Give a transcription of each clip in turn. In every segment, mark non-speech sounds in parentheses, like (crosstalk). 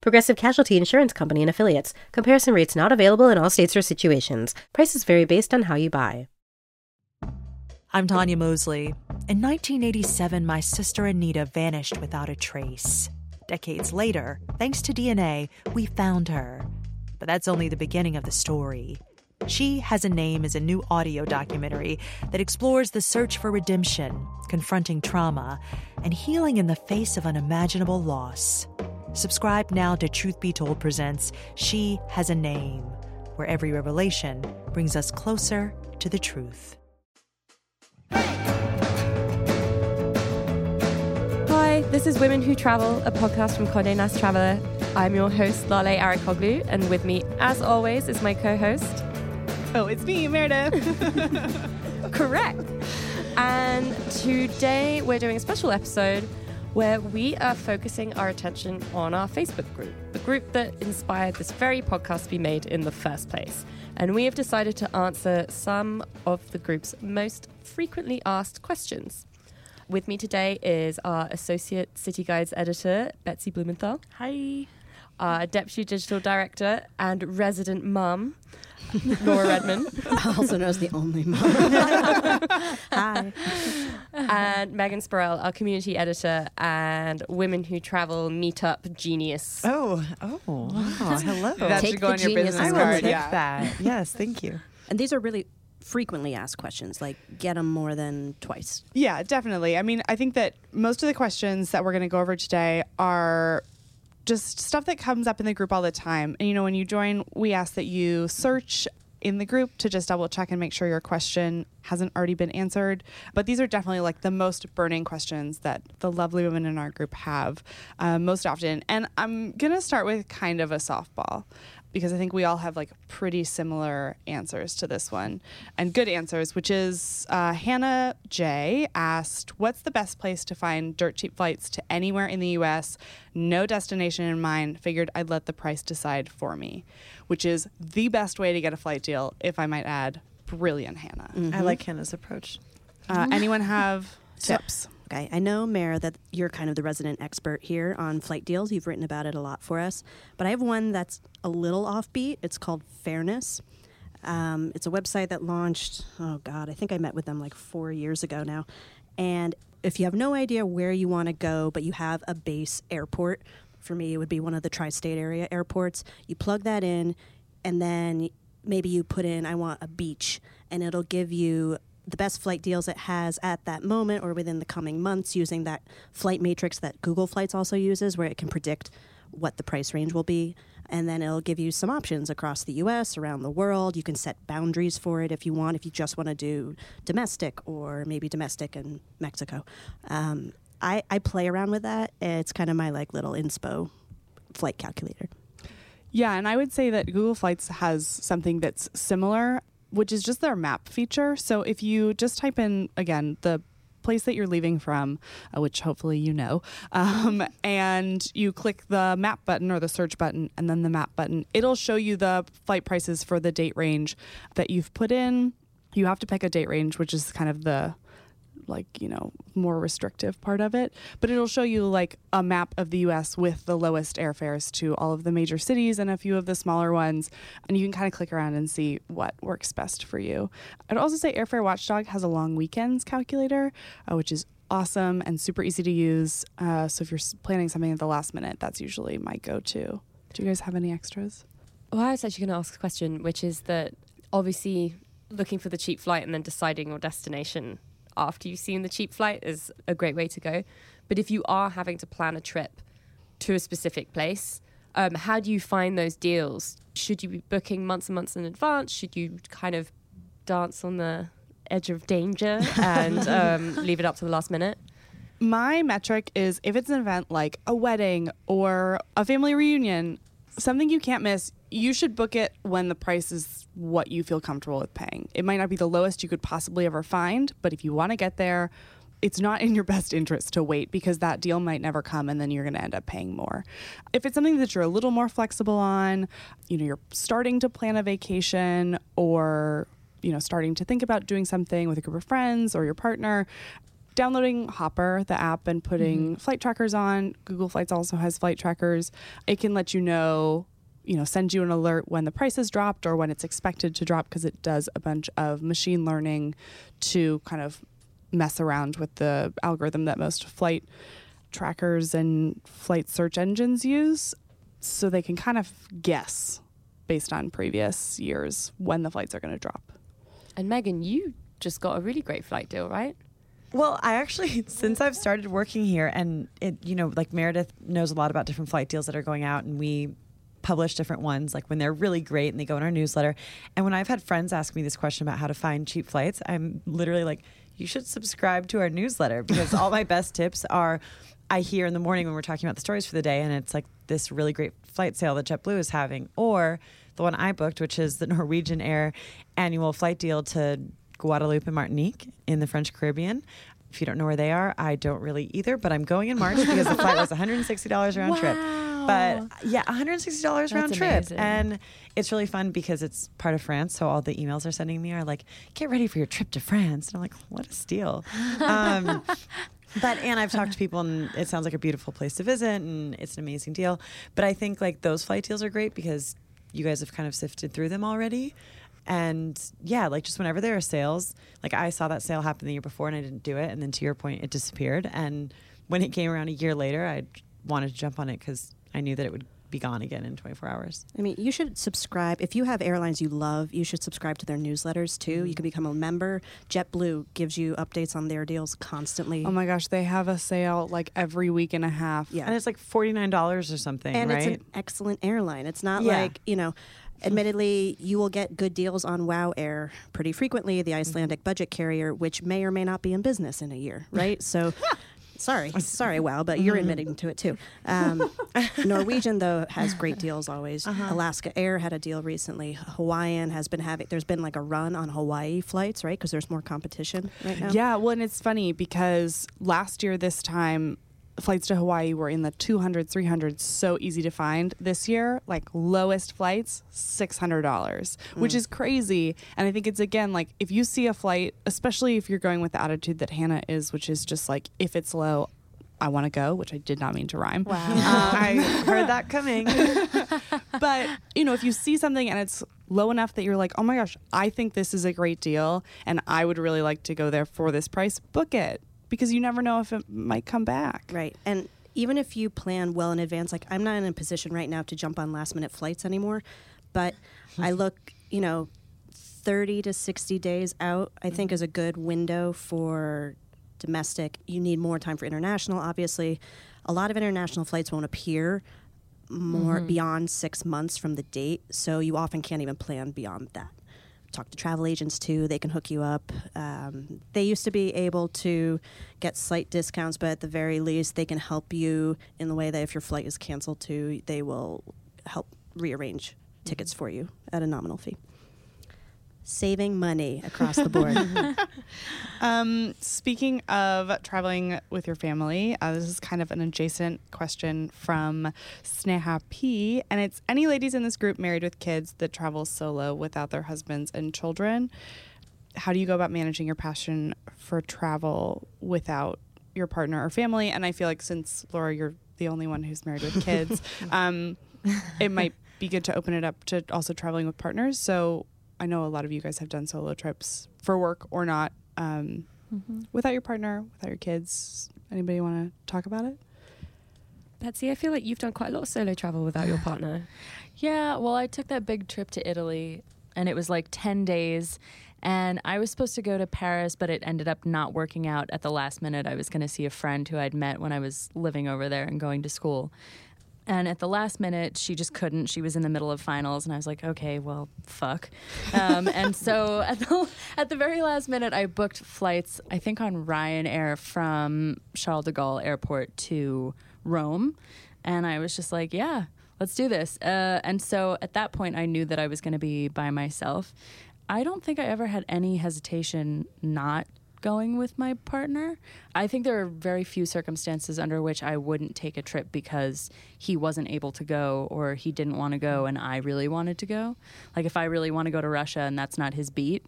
Progressive Casualty Insurance Company and Affiliates. Comparison rates not available in all states or situations. Prices vary based on how you buy. I'm Tanya Mosley. In 1987, my sister Anita vanished without a trace. Decades later, thanks to DNA, we found her. But that's only the beginning of the story. She Has a Name is a new audio documentary that explores the search for redemption, confronting trauma, and healing in the face of unimaginable loss. Subscribe now to Truth Be Told Presents She Has a Name, where every revelation brings us closer to the truth. Hi, this is Women Who Travel, a podcast from Condé Nast Traveler. I'm your host, Lale Arikoglu, and with me, as always, is my co-host. Oh, it's me, Meredith. (laughs) Correct. And today we're doing a special episode where we are focusing our attention on our Facebook group, the group that inspired this very podcast to be made in the first place. And we have decided to answer some of the group's most frequently asked questions. With me today is our Associate City Guides Editor, Betsy Blumenthal. Hi. Uh, our Deputy Digital Director and resident mum, (laughs) Laura Redman. (laughs) also known as the only mom. (laughs) Hi. and Megan Spurrell, our Community Editor and Women Who Travel Meetup Genius. Oh, oh, wow. Hello. That Take should go the on your genius business I will take Yeah. that. Yes, thank you. And these are really frequently asked questions. Like, get them more than twice. Yeah, definitely. I mean, I think that most of the questions that we're going to go over today are just stuff that comes up in the group all the time. And, you know, when you join, we ask that you search in the group to just double check and make sure your question hasn't already been answered. But these are definitely like the most burning questions that the lovely women in our group have uh, most often. And I'm going to start with kind of a softball because I think we all have like pretty similar answers to this one and good answers, which is uh, Hannah J asked, What's the best place to find dirt cheap flights to anywhere in the US? No destination in mind. Figured I'd let the price decide for me, which is the best way to get a flight deal, if I might add. Brilliant, Hannah. I like Hannah's approach. Uh, anyone have (laughs) So- tips? Okay, I know, Mare, that you're kind of the resident expert here on flight deals. You've written about it a lot for us. But I have one that's a little offbeat. It's called Fareness. Um, it's a website that launched, oh God, I think I met with them like four years ago now. And if you have no idea where you want to go, but you have a base airport, for me, it would be one of the tri state area airports, you plug that in, and then maybe you put in, I want a beach, and it'll give you the best flight deals it has at that moment or within the coming months using that flight matrix that Google Flights also uses, where it can predict what the price range will be. And then it'll give you some options across the US, around the world. You can set boundaries for it if you want, if you just want to do domestic or maybe domestic in Mexico. Um, I, I play around with that. It's kind of my like little inspo flight calculator. Yeah, and I would say that Google Flights has something that's similar, which is just their map feature. So if you just type in, again, the place that you're leaving from, uh, which hopefully you know, (laughs) um, and you click the map button or the search button and then the map button, it'll show you the flight prices for the date range that you've put in. You have to pick a date range, which is kind of the like you know more restrictive part of it. But it'll show you like a map of the US with the lowest airfares to all of the major cities and a few of the smaller ones. And you can kind of click around and see what works best for you. I'd also say airfare watchdog has a long weekends calculator uh, which is awesome and super easy to use. Uh, so if you're planning something at the last minute that's usually my go-to. Do you guys have any extras? Well, I was actually going to ask a question, which is that obviously looking for the cheap flight and then deciding your destination after you've seen the cheap flight is a great way to go. But if you are having to plan a trip to a specific place, um, how do you find those deals? Should you be booking months and months in advance? Should you kind of dance on the edge of danger and (laughs) um, leave it up to the last minute? my metric is if it's an event like a wedding or a family reunion, something you can't miss, you should book it when the price is what you feel comfortable with paying. It might not be the lowest you could possibly ever find, but if you want to get there, it's not in your best interest to wait because that deal might never come and then you're going to end up paying more. If it's something that you're a little more flexible on, you know, you're starting to plan a vacation or you know, starting to think about doing something with a group of friends or your partner, downloading Hopper, the app, and putting Mm-hmm. flight trackers on. Google Flights also has flight trackers. It can let you know, you know, send you an alert when the price has dropped or when it's expected to drop because it does a bunch of machine learning to kind of mess around with the algorithm that most flight trackers and flight search engines use so they can kind of guess based on previous years when the flights are going to drop. And Megan, you just got a really great flight deal, right? Well, I actually, (laughs) since I've started working here, and it, you know, like Meredith knows a lot about different flight deals that are going out, and we publish different ones, like when they're really great and they go in our newsletter. And when I've had friends ask me this question about how to find cheap flights, I'm literally like, you should subscribe to our newsletter because all my (laughs) best tips are I hear in the morning when we're talking about the stories for the day, and it's like this really great flight sale that JetBlue is having, or the one I booked, which is the (laughs) Norwegian Air annual flight deal to Guadeloupe and Martinique in the French Caribbean. If you don't know where they are, I don't really either, but I'm going in March because the flight was (laughs) $160 round trip. But yeah, $160 round trip. amazing. And it's really fun because it's part of France. So all the emails they're sending me are like, get ready for your trip to France. And I'm like, what a steal. Um, (laughs) but and I've talked to people and it sounds like a beautiful place to visit and it's an amazing deal. But I think like those flight deals are great because you guys have kind of sifted through them already. And yeah, like just whenever there are sales, like I saw that sale happen the year before and I didn't do it. And then to your point, it disappeared. And when it came around a year later, I wanted to jump on it because I knew that it would be gone again in 24 hours. I mean, you should subscribe. If you have airlines you love, you should subscribe to their newsletters too. You mm-hmm. can become a member. JetBlue gives you updates on their deals constantly. Oh my gosh, they have a sale like every week and a half. Yeah. And it's like $49 or something, and right? it's an excellent airline. It's not Yeah. like, you know, admittedly, you will get good deals on WoW Air pretty frequently, the mm-hmm. Icelandic budget carrier, which may or may not be in business in a year, right? (laughs) So. Sorry, (laughs) sorry, wow, but you're admitting to it too. Um, (laughs) Norwegian though has great deals always. Alaska Air had a deal recently. Hawaiian has been having. There's been like a run on Hawaii flights, right? Because there's more competition right now. Yeah, well, and it's funny because last year, this time, flights to Hawaii were in the 200, 300, so easy to find. This year, like lowest flights, $600, hmm. which is crazy. And I think it's again like if you see a flight, especially if you're going with the attitude that Hannah is, which is just like, if it's low, I want to go, which I did not mean to rhyme. Wow. Um, (laughs) I heard that coming. (laughs) but you know if you see something and it's low enough that you're like oh my gosh i think this is a great deal and i would really like to go there for this price book it because you never know if it might come back Right. And even if you plan well in advance, like I'm not in a position right now to jump on last minute flights anymore, but (laughs) I look, you know, 30 to 60 days out, I think is a good window for domestic. You need more time for international, obviously. A lot of international flights won't appear more mm-hmm. beyond six months from the date, so you often can't even plan beyond that talk to travel agents too. They can hook you up. Um, they used to be able to get slight discounts, but at the very least, they can help you in the way that if your flight is canceled too, they will help rearrange tickets for you at a nominal fee. Saving money across the board. (laughs) um, speaking of traveling with your family uh, this is kind of an adjacent question from sneha p and it's any ladies in this group married with kids that travel solo without their husbands and children how do you go about managing your passion for travel without your partner or family? And I feel like since Laura, you're the only one who's married with kids, (laughs) um, it might be good to open it up to also traveling with partners. So I know a lot of you guys have done solo trips for work or not, um, without your partner, without your kids. Anybody want to talk about it? Betsy, I feel like you've done quite a lot of solo travel without your partner. (sighs) Yeah, well, I took that big trip to Italy and it was like 10 days. And I was supposed to go to Paris, but it ended up not working out at the last minute. I was going to see a friend who I'd met when I was living over there and going to school. And at the last minute, she just couldn't. She was in the middle of finals, and I was like, okay, well, fuck. Um, and so (laughs) at the, at the very last minute, I booked flights, I think on Ryanair from Charles de Gaulle Airport to Rome. And I was just like, yeah, let's do this. Uh, and so at that point, I knew that I was going to be by myself. I don't think I ever had any hesitation not going with my partner. I think there are very few circumstances under which I wouldn't take a trip because he wasn't able to go or he didn't want to go and I really wanted to go. Like if I really want to go to Russia and that's not his beat,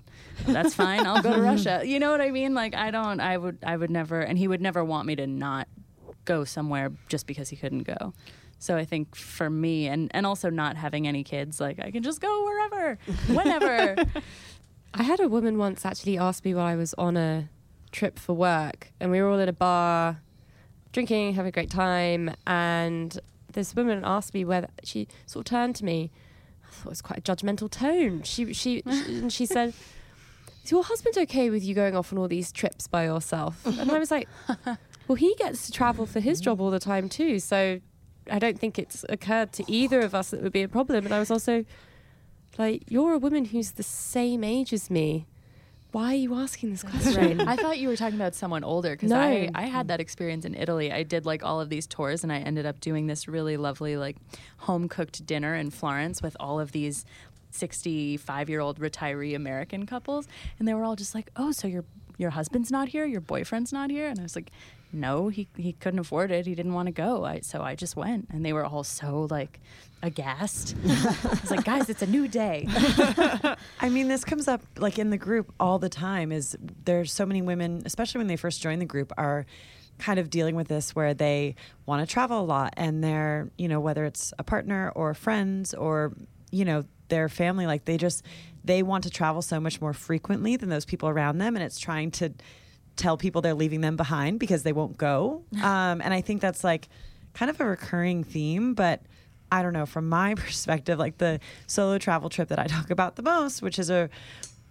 that's fine. I'll go to (laughs) Russia. You know what I mean? Like I don't I would I would never and he would never want me to not go somewhere just because he couldn't go. So I think for me, and and also not having any kids, like I can just go wherever, whenever. (laughs) I had a woman once actually ask me while I was on a trip for work, and we were all in a bar, drinking, having a great time, and this woman asked me whether she sort of turned to me. I thought it was quite a judgmental tone. She she, (laughs) she and she said. Is your husband okay with you going off on all these trips by yourself? And I was like, (laughs) well, he gets to travel for his job all the time too. So I don't think it's occurred to either of us that it would be a problem. And I was also like, you're a woman who's the same age as me. Why are you asking this question? Right. I thought you were talking about someone older because No. I, I had that experience in Italy. I did like all of these tours and I ended up doing this really lovely like home cooked dinner in Florence with all of these 65 year old retiree American couples. And they were all just like, oh, so your, your husband's not here? Your boyfriend's not here? And I was like, no, he, he couldn't afford it. He didn't want to go. I, so I just went. And they were all so like aghast. (laughs) I was like, guys, it's a new day. (laughs) I mean, this comes up like in the group all the time. Is there's so many women, especially when they first join the group, are kind of dealing with this where they want to travel a lot and they're, you know, whether it's a partner or friends or, you know, their family, like they just they want to travel so much more frequently than those people around them, and it's trying to tell people they're leaving them behind because they won't go. (laughs) Um, and I think that's like kind of a recurring theme, but I don't know, from my (laughs) perspective, like the solo travel trip that I talk about the most, which is a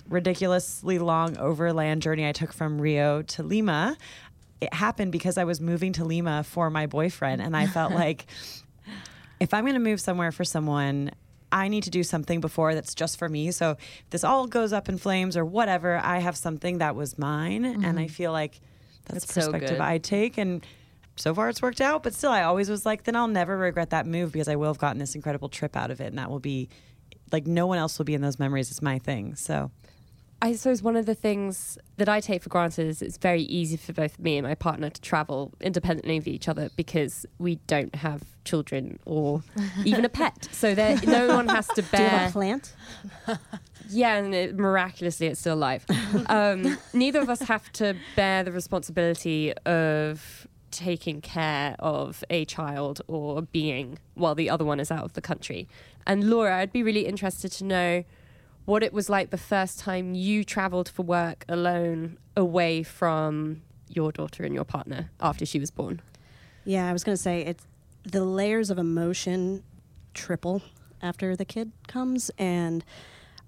ridiculously long overland journey I took from Rio to Lima. It happened because I was moving to Lima for my boyfriend, and I felt (laughs) like if I'm going to move somewhere for someone, I need to do something before that's just for me. So if this all goes up in flames or whatever, I have something that was mine, and I mm-hmm. feel like that's That's the so perspective good. I take. And so far, it's worked out. But still, I always was like, then I'll never regret that move because I will have gotten this incredible trip out of it, and that will be like no one else will be in those memories. It's my thing. So I suppose one of the things that I take for granted is it's very easy for both me and my partner to travel independently of each other because we don't have children or (laughs) even a pet. So there, no one has to bear. (laughs) Do you have a plant? (laughs) Yeah, and it, miraculously, it's still alive. Um, neither of us have to bear the responsibility of taking care of a child or being while the other one is out of the country. And Laura, I'd be really interested to know what it was like the first time you traveled for work alone away from your daughter and your partner after she was born. Yeah, I was going to say it's the layers of emotion triple after the kid comes and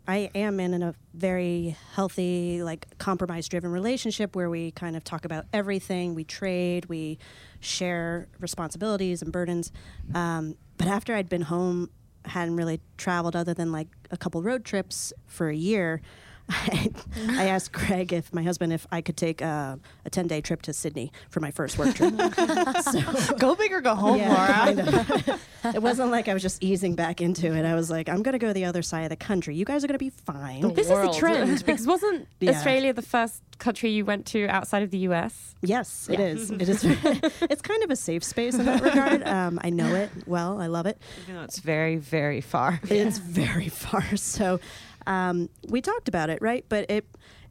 I am in a very healthy, like compromise driven relationship where we kind of talk about everything. We trade, we share responsibilities and burdens. Um, but after I'd been home, hadn't really traveled other than like a couple road trips for a year. I, I asked Craig if my husband if I could take a, a ten day trip to Sydney for my first work trip. (laughs) so Go big or go home, yeah, Laura. kind of. (laughs) it wasn't like I was just easing back into it. I was like, I'm going to go the other side of the country. You guys are going to be fine. This World. is a trend (laughs) because wasn't Yeah. Australia the first country you went to outside of the US? Yes, it is. It is. it's kind of a safe space in that regard. Um, I know it well. I love it. even though it's very, very far. It's very far. So um, we talked about it, right? But it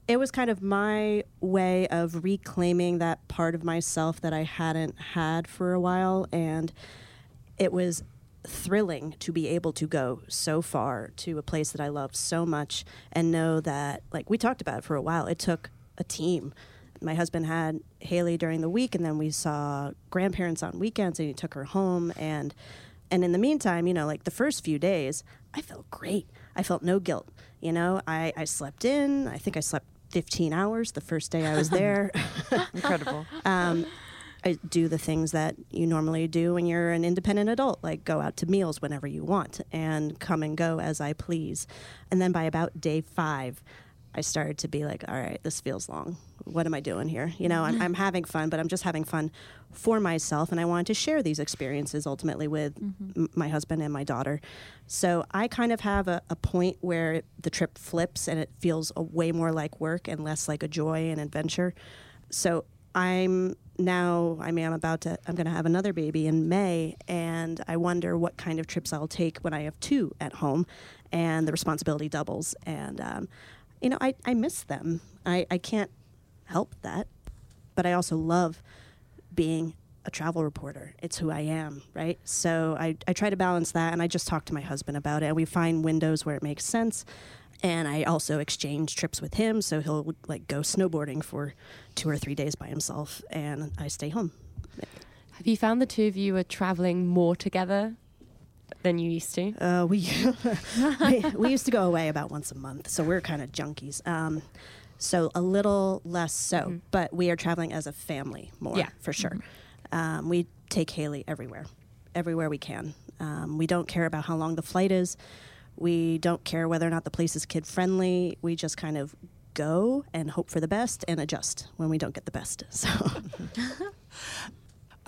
it was kind of my way of reclaiming that part of myself that I hadn't had for a while, and it was thrilling to be able to go so far to a place that I love so much and know that, like we talked about it for a while, it took a team. My husband had Haley during the week, and then we saw grandparents on weekends, and he took her home. And and in the meantime, you know, like the first few days, I felt great. I felt no guilt. You know, I, I slept in. I think I slept 15 hours the first day I was there. (laughs) (laughs) Incredible. um, I do the things that you normally do when you're an independent adult, like go out to meals whenever you want and come and go as I please. And then by about day five, I started to be like, all right, this feels long. What am I doing here? You know, I'm, I'm having fun, but I'm just having fun for myself. And I wanted to share these experiences ultimately with m- my husband and my daughter. So I kind of have a, a point where the trip flips and it feels a way more like work and less like a joy and adventure. So I'm now, I mean, I'm about to, I'm going to have another baby in May, and I wonder what kind of trips I'll take when I have two at home and the responsibility doubles. And, um, you know, I, I miss them. I, I can't help that. But I also love being a travel reporter. It's who I am, right? So I, I try to balance that, and I just talk to my husband about it, and we find windows where it makes sense. And I also exchange trips with him, so he'll like go snowboarding for two or three days by himself, and I stay home. Have you found the two of you are traveling more together than you used to? Uh, we, (laughs) (laughs) we we used to go away about once a month, so we're kind of junkies. Um, so a little less so, but we are traveling as a family more Yeah. for sure. Um, we take Haley everywhere, everywhere we can. Um, we don't care about how long the flight is. We don't care whether or not the place is kid friendly. We just kind of go and hope for the best and adjust when we don't get the best. (laughs) So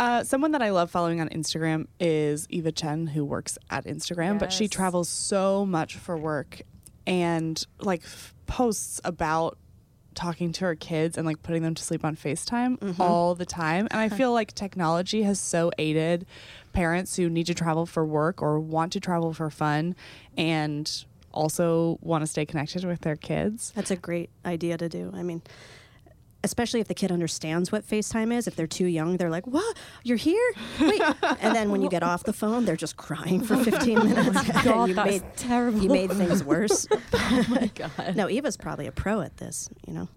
Uh, someone that I love following on Instagram is Eva Chen, who works at Instagram, but she travels so much for work and like f- posts about talking to her kids and like putting them to sleep on FaceTime all the time. And I feel like technology has so aided parents who need to travel for work or want to travel for fun and also want to stay connected with their kids. That's a great idea to do. I mean, especially if the kid understands what FaceTime is. If they're too young, they're like, "What? You're here? Wait!" (laughs) and then when you get off the phone, they're just crying for 15 (laughs) minutes. (laughs) God, you that's made terrible. you made things worse. Oh my god. no, Eva's probably a pro at this. You know.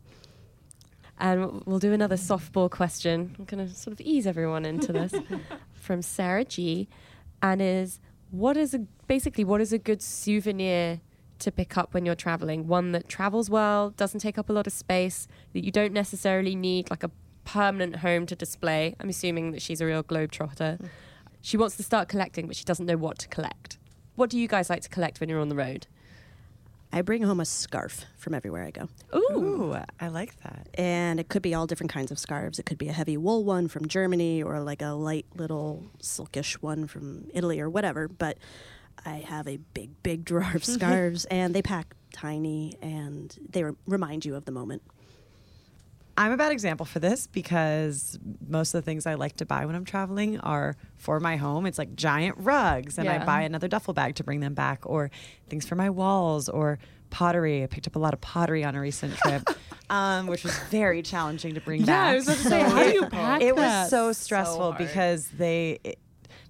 And we'll do another softball question. I'm going to sort of ease everyone into this from Sarah G. And is what is a basically what is a good souvenir to pick up when you're traveling? One that travels well, doesn't take up a lot of space, that you don't necessarily need like a permanent home to display. I'm assuming that she's a real globetrotter. Mm. She wants to start collecting, but she doesn't know what to collect. What do you guys like to collect when you're on the road? I bring home a scarf from everywhere I go. Ooh, I like that. And it could be all different kinds of scarves. It could be a heavy wool one from Germany or like a light little silkish one from Italy or whatever. But I have a big, big drawer of (laughs) scarves and they pack tiny and they re- remind you of the moment. I'm a bad example for this because most of the things I like to buy when I'm traveling are for my home. It's like giant rugs, and I buy another duffel bag to bring them back, or things for my walls, or pottery. I picked up a lot of pottery on a recent (laughs) trip, um, which was very challenging to bring Yeah, back. I was about to say, how do you pack It that? was so So stressful hard. because they. It,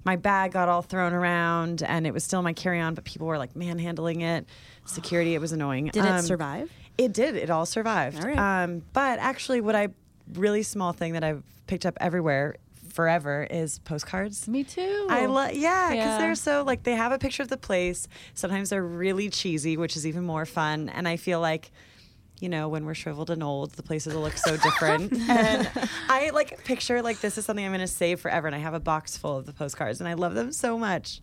my bag got all thrown around and it was still my carry-on but people were like manhandling it security it was annoying Did Um, it survive? it did. It all survived. All right. Um, but actually, what I really small thing that I've picked up everywhere forever is postcards. Me too. I love, yeah, because Yeah. they're so like they have a picture of the place. Sometimes they're really cheesy, which is even more fun. And I feel like, you know, when we're shriveled and old, the places will look so (laughs) different. and I like picture like this is something I'm going to save forever. And I have a box full of the postcards, and I love them so much.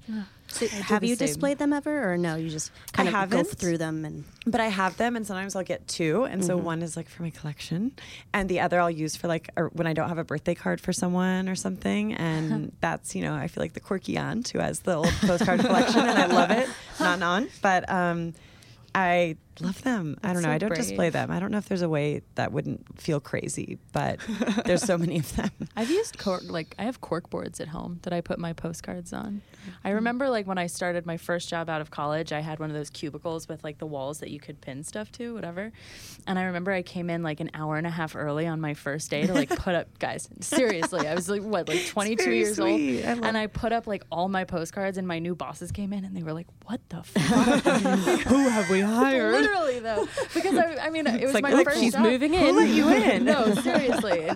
So have you same. displayed them ever or no? You just kind I of go haven't. through them and But I have them, and sometimes I'll get two, and so one is like for my collection, and the other I'll use for like or when I don't have a birthday card for someone or something, and (laughs) that's you know I feel like the quirky aunt who has the old postcard collection, and I love it, (laughs) not on, but um, I love them. I don't know. so I don't brave. display them. I don't know if there's a way that wouldn't feel crazy, but (laughs) there's so many of them. I've used cork like I have cork boards at home that I put my postcards on. I mm-hmm. remember like when I started my first job out of college, I had one of those cubicles with like the walls that you could pin stuff to, whatever. And I remember I came in like an hour and a half early on my first day to like put up (laughs) guys, seriously. I was like what, like 22 years sweet. I old. love- and I put up like all my postcards and my new bosses came in and they were like, "What the fuck?" (laughs) Who have we hired? Literally though, because I, I mean, it was like, my like, first she's job. moving in. Who let you (laughs) in? no, seriously.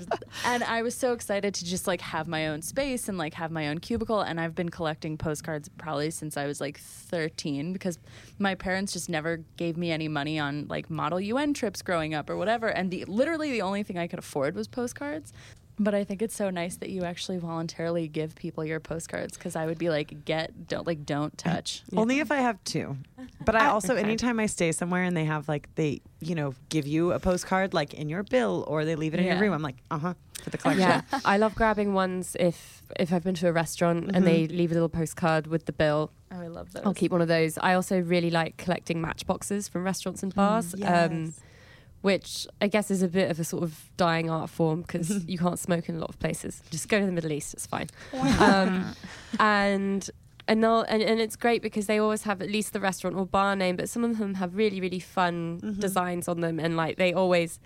And I was so excited to just like have my own space and like have my own cubicle. And I've been collecting postcards probably since I was like 13 because my parents just never gave me any money on like model UN trips growing up or whatever. And the literally the only thing I could afford was postcards. But I think it's so nice that you actually voluntarily give people your postcards because I would be like, get, don't, like, don't (laughs) touch. Only if I have two. (laughs) But I also, anytime I stay somewhere and they have like they, you know, give you a postcard like in your bill or they leave it in your room, I'm like, uh huh, for the collection. Yeah, (laughs) I love grabbing ones if if I've been to a restaurant and they leave a little postcard with the bill. Oh, I love those. I'll keep one of those. I also really like collecting matchboxes from restaurants and bars. Um, which I guess is a bit of a sort of dying art form because (laughs) you can't smoke in a lot of places. Just go to the Middle East; it's fine. Um, and and they'll and, and it's great because they always have at least the restaurant or bar name, but some of them have really really fun designs on them, and like they always.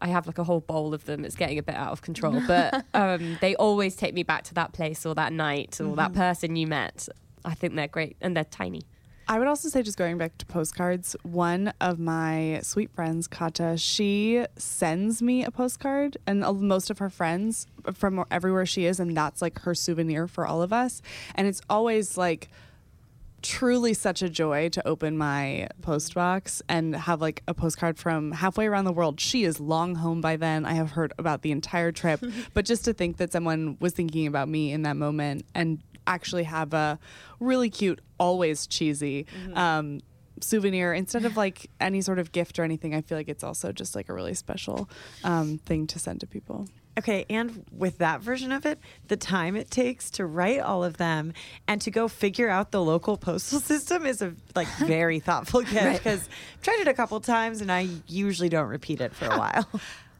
I have like a whole bowl of them. It's getting a bit out of control, (laughs) but um, they always take me back to that place or that night or that person you met. I think they're great and they're tiny. I would also say, just going back to postcards, one of my sweet friends, Kata, she sends me a postcard, and most of her friends from everywhere she is, and that's like her souvenir for all of us. And it's always like truly such a joy to open my post box and have like a postcard from halfway around the world. She is long home by then. I have heard about the entire trip, (laughs) but just to think that someone was thinking about me in that moment and actually have a really cute, always cheesy um, souvenir instead of like any sort of gift or anything. I feel like it's also just like a really special um, thing to send to people. Okay, and with that version of it, the time it takes to write all of them and to go figure out the local postal (laughs) system is a like (laughs) very thoughtful gift because I've tried it a couple times and I usually don't repeat it for a (laughs) while.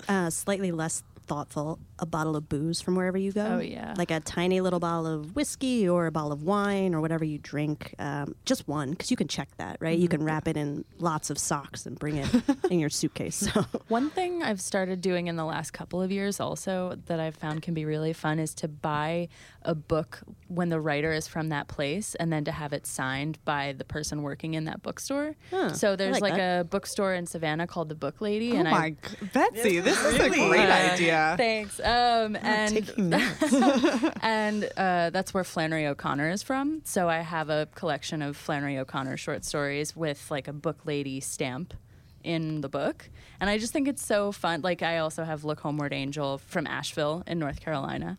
uh, slightly less thoughtful, a bottle of booze from wherever you go. Oh, yeah. Like a tiny little bottle of whiskey or a bottle of wine or whatever you drink. Um, just one, because you can check that, right? You can wrap it in lots of socks and bring it (laughs) in your suitcase. So One thing I've started doing in the last couple of years also that I've found can be really fun is to buy a book when the writer is from that place and then to have it signed by the person working in that bookstore. Huh, so I there's like like, a bookstore in Savannah called the Book Lady Oh and my, I g- Betsy, this is a great idea. Thanks. Um, and Taking (laughs) notes. (laughs) and uh, that's where Flannery O'Connor is from. So I have a collection of Flannery O'Connor short stories with like a book lady stamp in the book. And I just think it's so fun. Like I also have Look Homeward Angel from Asheville in North Carolina.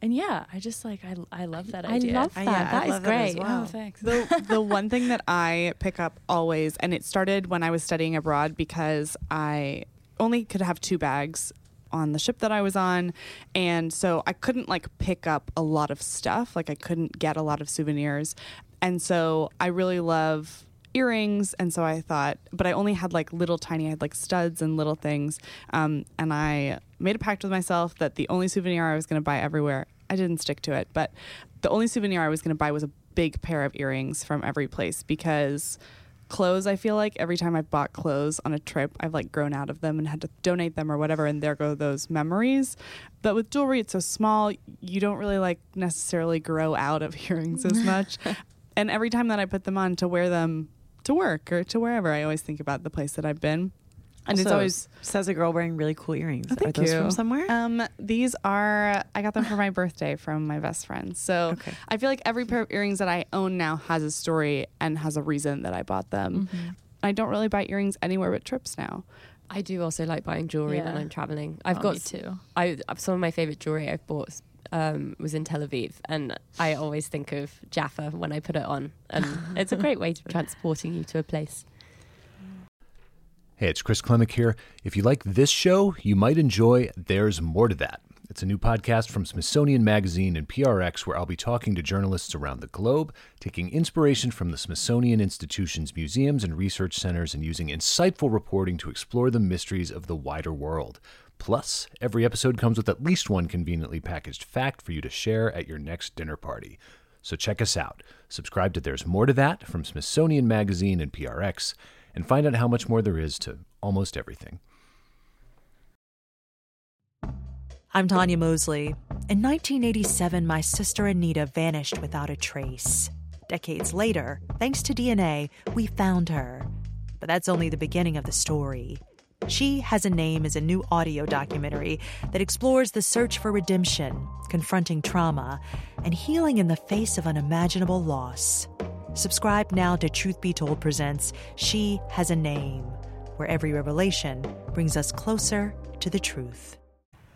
And yeah, I just like I, I love that I idea. love I- that. I that is love that as great. well. Oh, thanks. the (laughs) the one thing that I pick up always, and it started when I was studying abroad because I only could have two bags on the ship that I was on, and so I couldn't like pick up a lot of stuff. Like I couldn't get a lot of souvenirs, and so I really love earrings. And so i thought but i only had like little tiny i had like studs and little things. Um, and i made a pact with myself that the only souvenir i was going to buy everywhere i didn't stick to it but the only souvenir i was going to buy was a big pair of earrings from every place because clothes i feel like. Every time i've bought clothes on a trip i've like grown out of them and had to donate them or whatever and there go those memories. But with jewelry it's so small you don't really like necessarily grow out of (laughs) earrings as much. (laughs) And every time that i put them on to wear them to work or to wherever i always think about the place that i've been and it's always says a girl wearing really cool earrings. Oh, thank Are those you. from somewhere? Um, these are I got them for my (laughs) birthday from my best friend. So Okay. I feel like every pair of earrings that I own now has a story and has a reason that I bought them. I don't really buy earrings anywhere but trips now. I do also like buying jewelry when I'm traveling. I've Oh, got me too. I some of my favorite jewelry I've bought um, was in Tel Aviv, and I always think of Jaffa when I put it on, and it's a great way to (laughs) transporting you to a place. Hey, it's Chris Klimek here. If you like this show, you might enjoy There's More to That. It's a new podcast from Smithsonian Magazine and PRX where I'll be talking to journalists around the globe, taking inspiration from the Smithsonian Institution's museums and research centers and using insightful reporting to explore the mysteries of the wider world. Plus, every episode comes with at least one conveniently packaged fact for you to share at your next dinner party. So check us out. Subscribe to There's More to That from Smithsonian Magazine and PRX and find out how much more there is to almost everything. I'm Tanya Mosley. In 1987, my sister Anita vanished without a trace. Decades later, thanks to DNA, we found her. But that's only the beginning of the story. She Has a Name is a new audio documentary that explores the search for redemption, confronting trauma, and healing in the face of unimaginable loss. Subscribe now to Truth Be Told Presents She Has a Name, where every revelation brings us closer to the truth.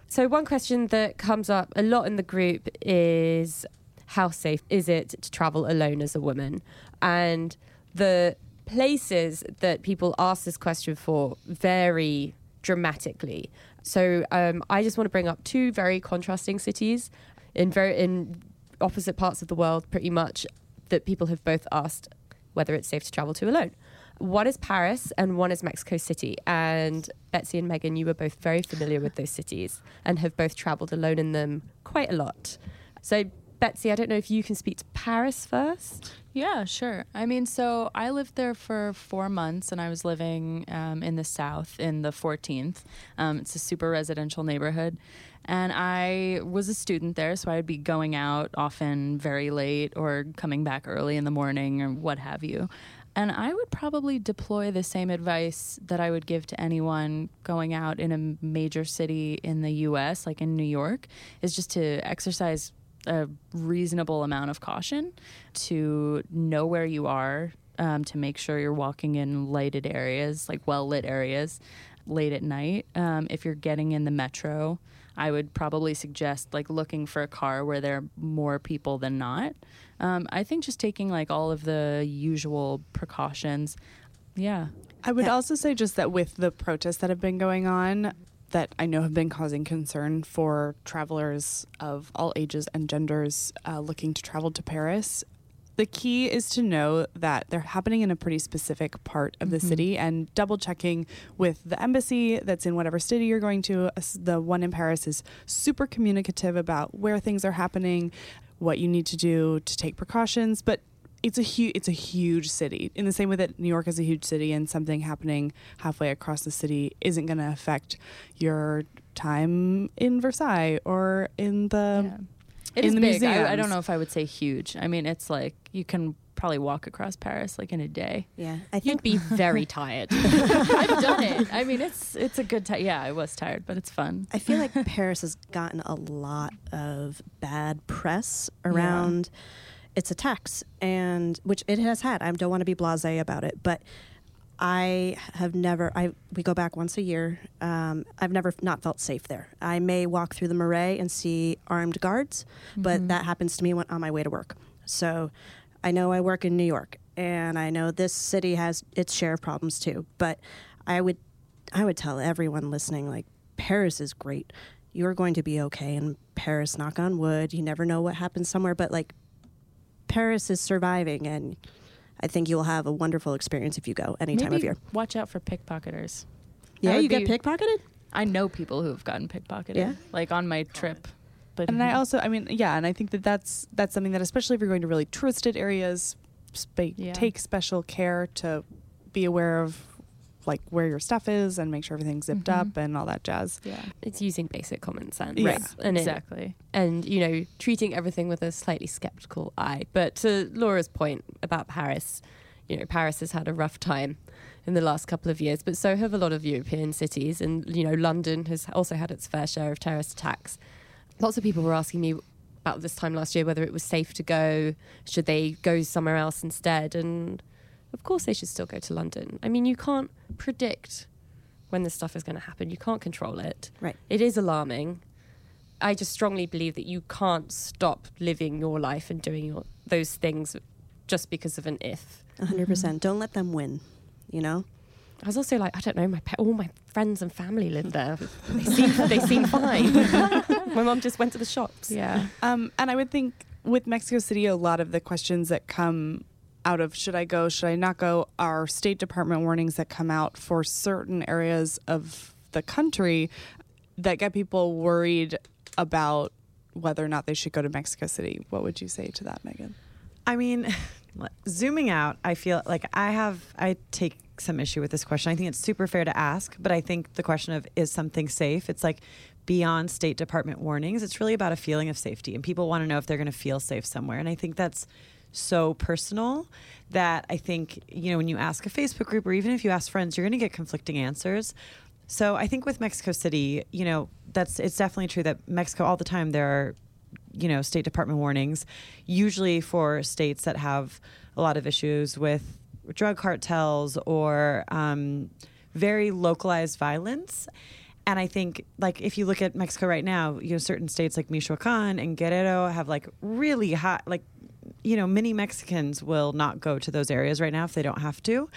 So, one question that comes up a lot in the group is how safe is it to travel alone as a woman? And the places that people ask this question for vary dramatically. So, um, I just want to bring up two very contrasting cities in very in opposite parts of the world, pretty much, that people have both asked whether it's safe to travel to alone. One is Paris and one is Mexico City. And Betsy and Megan, you were both very familiar with those cities and have both traveled alone in them quite a lot. So, Betsy, I don't know if you can speak to Paris first. Yeah, sure. I mean, so I lived there for four months and I was living um, in the South in the 14th. Um, it's a super residential neighborhood. And I was a student there, so I'd be going out often very late or coming back early in the morning or what have you. And I would probably deploy the same advice that I would give to anyone going out in a major city in the US, like in New York, is just to exercise a reasonable amount of caution to know where you are, um, to make sure you're walking in lighted areas, like well lit areas, late at night. Um, if you're getting in the metro, I would probably suggest like looking for a car where there are more people than not. Um, I think just taking like all of the usual precautions. Yeah. I would also say just that with the protests that have been going on, that I know have been causing concern for travelers of all ages and genders uh, looking to travel to Paris. The key is to know that they're happening in a pretty specific part of the Mhm. city and double checking with the embassy that's in whatever city you're going to. The one in Paris is super communicative about where things are happening, what you need to do to take precautions, but it's a huge it's a huge city in the same way that New York is a huge city and something happening halfway across the city isn't going to affect your time in Versailles or in the yeah. It in is the big. I, I don't know if I would say huge. I mean, it's like you can probably walk across Paris like in a day. Yeah, I You'd think be very tired. (laughs) I've done it. I mean, it's it's a good time. Yeah, I was tired, but it's fun. I feel like (laughs) Paris has gotten a lot of bad press around its attacks, and which it has had. I don't want to be blasé about it, but I have never. I we go back once a year. Um, I've never not felt safe there. I may walk through the Marais and see armed guards, but Mhm. that happens to me when, on my way to work. So I know I work in New York, and I know this city has its share of problems too. But I would, I would tell everyone listening, like Paris is great. You're going to be okay in Paris. Knock on wood. You never know what happens somewhere, but like Paris is surviving, and I think you'll have a wonderful experience if you go any time of year. Watch out for pickpocketers. Yeah, would you get be- pickpocketed. I know people who have gotten pickpocketed. Yeah? like on my trip. But And I mhm. also, I mean, yeah, and I think that that's that's something that, especially if you're going to really touristed areas, spe- Yeah. take special care to be aware of like where your stuff is and make sure everything's zipped Mhm. up and all that jazz. yeah, it's using basic common sense. Yeah, And it- exactly. and you know treating everything with a slightly skeptical eye but to laura's point about paris you know paris has had a rough time in the last couple of years but so have a lot of european cities and you know london has also had its fair share of terrorist attacks lots of people were asking me about this time last year whether it was safe to go should they go somewhere else instead and of course they should still go to london i mean you can't predict when this stuff is going to happen you can't control it Right. it is alarming I just strongly believe that you can't stop living your life and doing your, those things just because of an if. 100. percent Don't let them win. You know. I was also like, I don't know, my pa- all my friends and family live there. They seem, they seem (laughs) fine. my mum just went to the shops. Yeah, Um, and I would think with Mexico City, a lot of the questions that come out of should I go, should I not go, are State Department warnings that come out for certain areas of the country that get people worried about whether or not they should go to Mexico City. What would you say to that, Megan? I mean, (laughs) zooming out, I feel like I have, I take some issue with this question. I think it's super fair to ask, but I think the question of is something safe? It's like beyond State Department warnings. It's really about a feeling of safety, and people want to know if they're going to feel safe somewhere. And I think that's so personal that I think, you know, when you ask a Facebook group or even if you ask friends, you're going to get conflicting answers. So I think with Mexico City, you know, that's it's definitely true that Mexico all the time there are you know State Department warnings, usually for states that have a lot of issues with drug cartels or um, very localized violence. And I think, like, if you look at Mexico right now, you know, certain states like Michoacan and Guerrero have like really hot, like, you know, many Mexicans will not go to those areas right now if they don't have to.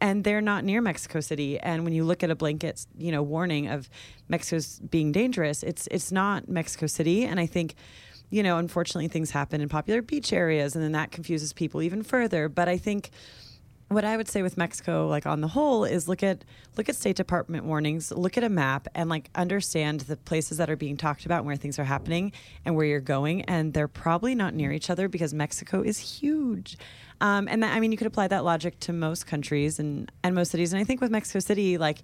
And they're not near Mexico City. And when you look at a blanket, you know, warning of Mexico's being dangerous, it's it's not Mexico City. And I think, you know, unfortunately, things happen in popular beach areas, and then that confuses people even further. But I think what I would say with Mexico, like on the whole, is look at look at State Department warnings, look at a map, and like understand the places that are being talked about, and where things are happening, and where you're going. And they're probably not near each other because Mexico is huge. Um, and that, I mean, you could apply that logic to most countries and and most cities. And I think with Mexico City, like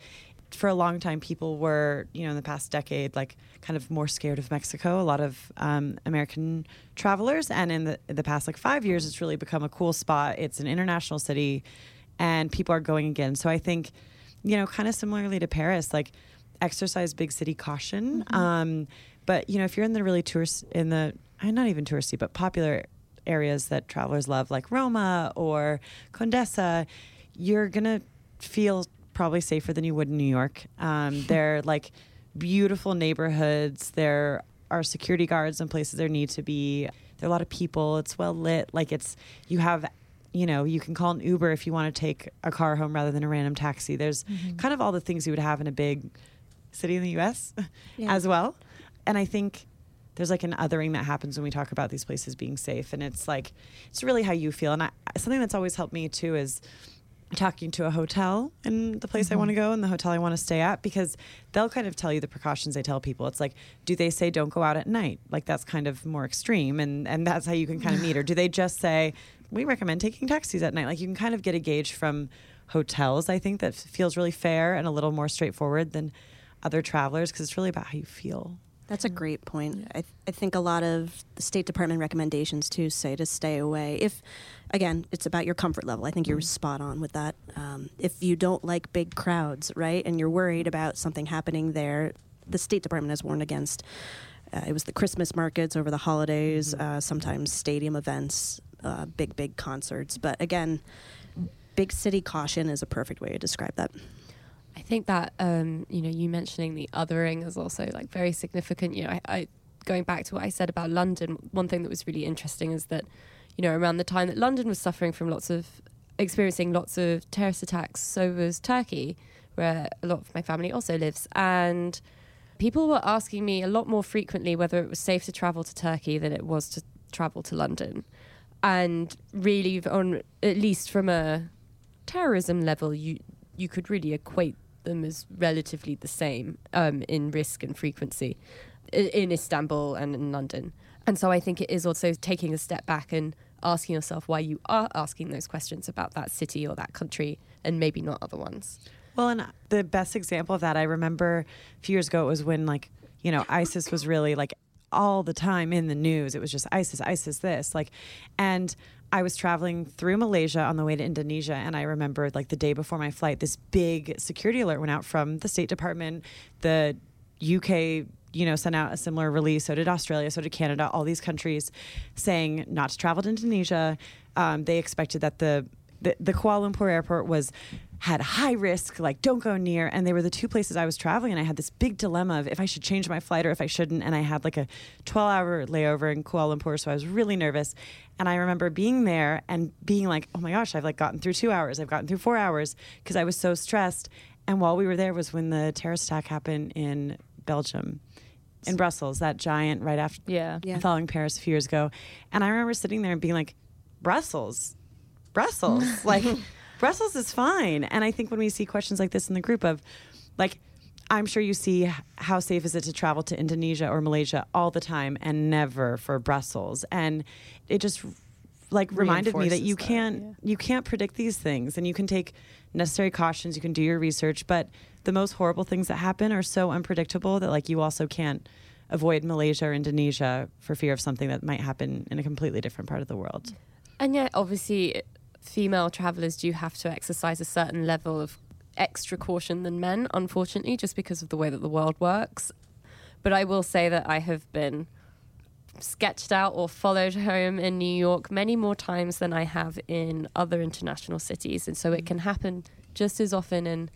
for a long time, people were, you know, in the past decade, like kind of more scared of Mexico. A lot of um, American travelers, and in the in the past like five years, it's really become a cool spot. It's an international city, and people are going again. So I think, you know, kind of similarly to Paris, like exercise big city caution. Um, but you know, if you're in the really tourist in the, uh, not even touristy, but popular areas that travelers love, like Roma or Condesa, you're gonna feel probably safer than you would in New York. Um, (laughs) they're like beautiful neighborhoods. There are security guards in places there need to be. There are a lot of people. It's well lit. Like it's you have, you know, you can call an Uber if you want to take a car home rather than a random taxi. There's kind of all the things you would have in a big city in the U.S. (laughs) Yeah. as well. And I think there's like an othering that happens when we talk about these places being safe, and it's like it's really how you feel. And I, something that's always helped me too is talking to a hotel in the place I want to mm-hmm. go and the hotel I want to stay at because they'll kind of tell you the precautions they tell people. It's like, do they say don't go out at night? Like that's kind of more extreme and and that's how you can kind of meet or do they just say we recommend taking taxis at night? Like you can kind of get a gauge from hotels, I think that feels really fair and a little more straightforward than other travelers because it's really about how you feel. That's a great point. I, th- I think a lot of the State Department recommendations too say to stay away. If, again, it's about your comfort level. I think you're spot on with that. Um, if you don't like big crowds, right, and you're worried about something happening there, the State Department has warned against. Uh, it was the Christmas markets over the holidays, uh, sometimes stadium events, uh, big big concerts. But again, big city caution is a perfect way to describe that. I think that um, you know you mentioning the othering is also like very significant. You know, I, I going back to what I said about London. One thing that was really interesting is that you know around the time that London was suffering from lots of experiencing lots of terrorist attacks, so was Turkey, where a lot of my family also lives, and people were asking me a lot more frequently whether it was safe to travel to Turkey than it was to travel to London, and really on at least from a terrorism level, you you could really equate them as relatively the same um, in risk and frequency in Istanbul and in London. And so I think it is also taking a step back and asking yourself why you are asking those questions about that city or that country and maybe not other ones. Well, and the best example of that I remember a few years ago it was when like, you know, ISIS was really like all the time in the news. It was just ISIS, ISIS this, like and I was traveling through Malaysia on the way to Indonesia and I remember like the day before my flight this big security alert went out from the State Department, the UK you know, sent out a similar release. So did Australia, so did Canada, all these countries saying not to travel to Indonesia. Um, they expected that the, the the Kuala Lumpur airport was had high risk, like don't go near. And they were the two places I was traveling, and I had this big dilemma of if I should change my flight or if I shouldn't. And I had like a 12 hour layover in Kuala Lumpur, so I was really nervous. And I remember being there and being like, oh my gosh, I've like gotten through two hours, I've gotten through four hours because I was so stressed. And while we were there was when the terrorist attack happened in Belgium, in Brussels, that giant right after Yeah. Yeah. following Paris a few years ago. And I remember sitting there and being like, Brussels, Brussels, (laughs) like Brussels is fine. And I think when we see questions like this in the group of like, I'm sure you see how safe is it to travel to Indonesia or Malaysia all the time and never for Brussels. And it just like reminded me that you that, can't yeah. you can't predict these things and you can take necessary cautions, you can do your research, but the most horrible things that happen are so unpredictable that like you also can't avoid Malaysia or Indonesia for fear of something that might happen in a completely different part of the world. And yet, obviously, female travelers do have to exercise a certain level of extra caution than men, unfortunately, just because of the way that the world works. But I will say that I have been sketched out or followed (laughs) home in New York many more times than I have in other international cities. And so it can happen just as often in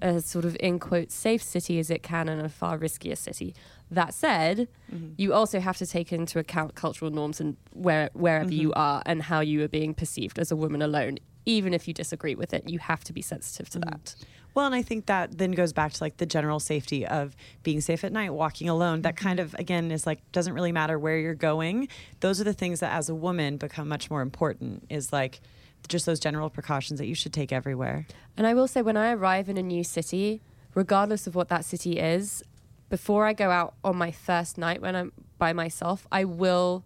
a sort of in quote safe city as it can in a far riskier city. That said, mm-hmm. you also have to take into account cultural norms and where wherever you mm-hmm. are and how you are being perceived as a woman alone. Even if you disagree with it, you have to be sensitive to mm-hmm. that. Well, and I think that then goes back to like the general safety of being safe at night, walking alone. That kind of, again, is like, doesn't really matter where you're going. Those are the things that as a woman become much more important, is like just those general precautions that you should take everywhere. And I will say, when I arrive in a new city, regardless of what that city is, before I go out on my first night when I'm by myself, I will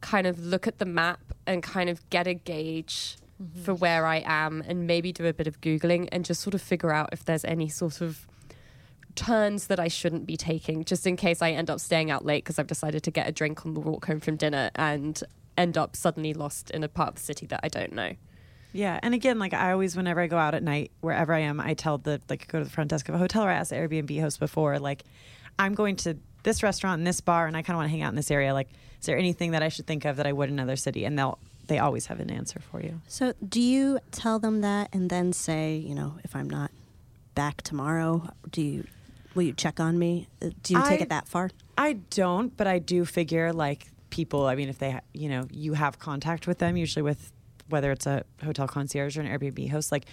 kind of look at the map and kind of get a gauge mm-hmm. for where I am and maybe do a bit of Googling and just sort of figure out if there's any sort of turns that I shouldn't be taking, just in case I end up staying out late because I've decided to get a drink on the walk home from dinner and end up suddenly lost in a part of the city that I don't know. Yeah, and again, like I always, whenever I go out at night, wherever I am, I tell the like go to the front desk of a hotel or I ask the Airbnb host before, like I'm going to this restaurant and this bar, and I kind of want to hang out in this area. Like, is there anything that I should think of that I would in another city? And they'll they always have an answer for you. So, do you tell them that and then say, you know, if I'm not back tomorrow, do you will you check on me? Uh, Do you take I- it that far? I don't, but I do figure like people. I mean, if they, ha- you know, you have contact with them, usually with whether it's a hotel concierge or an Airbnb host, like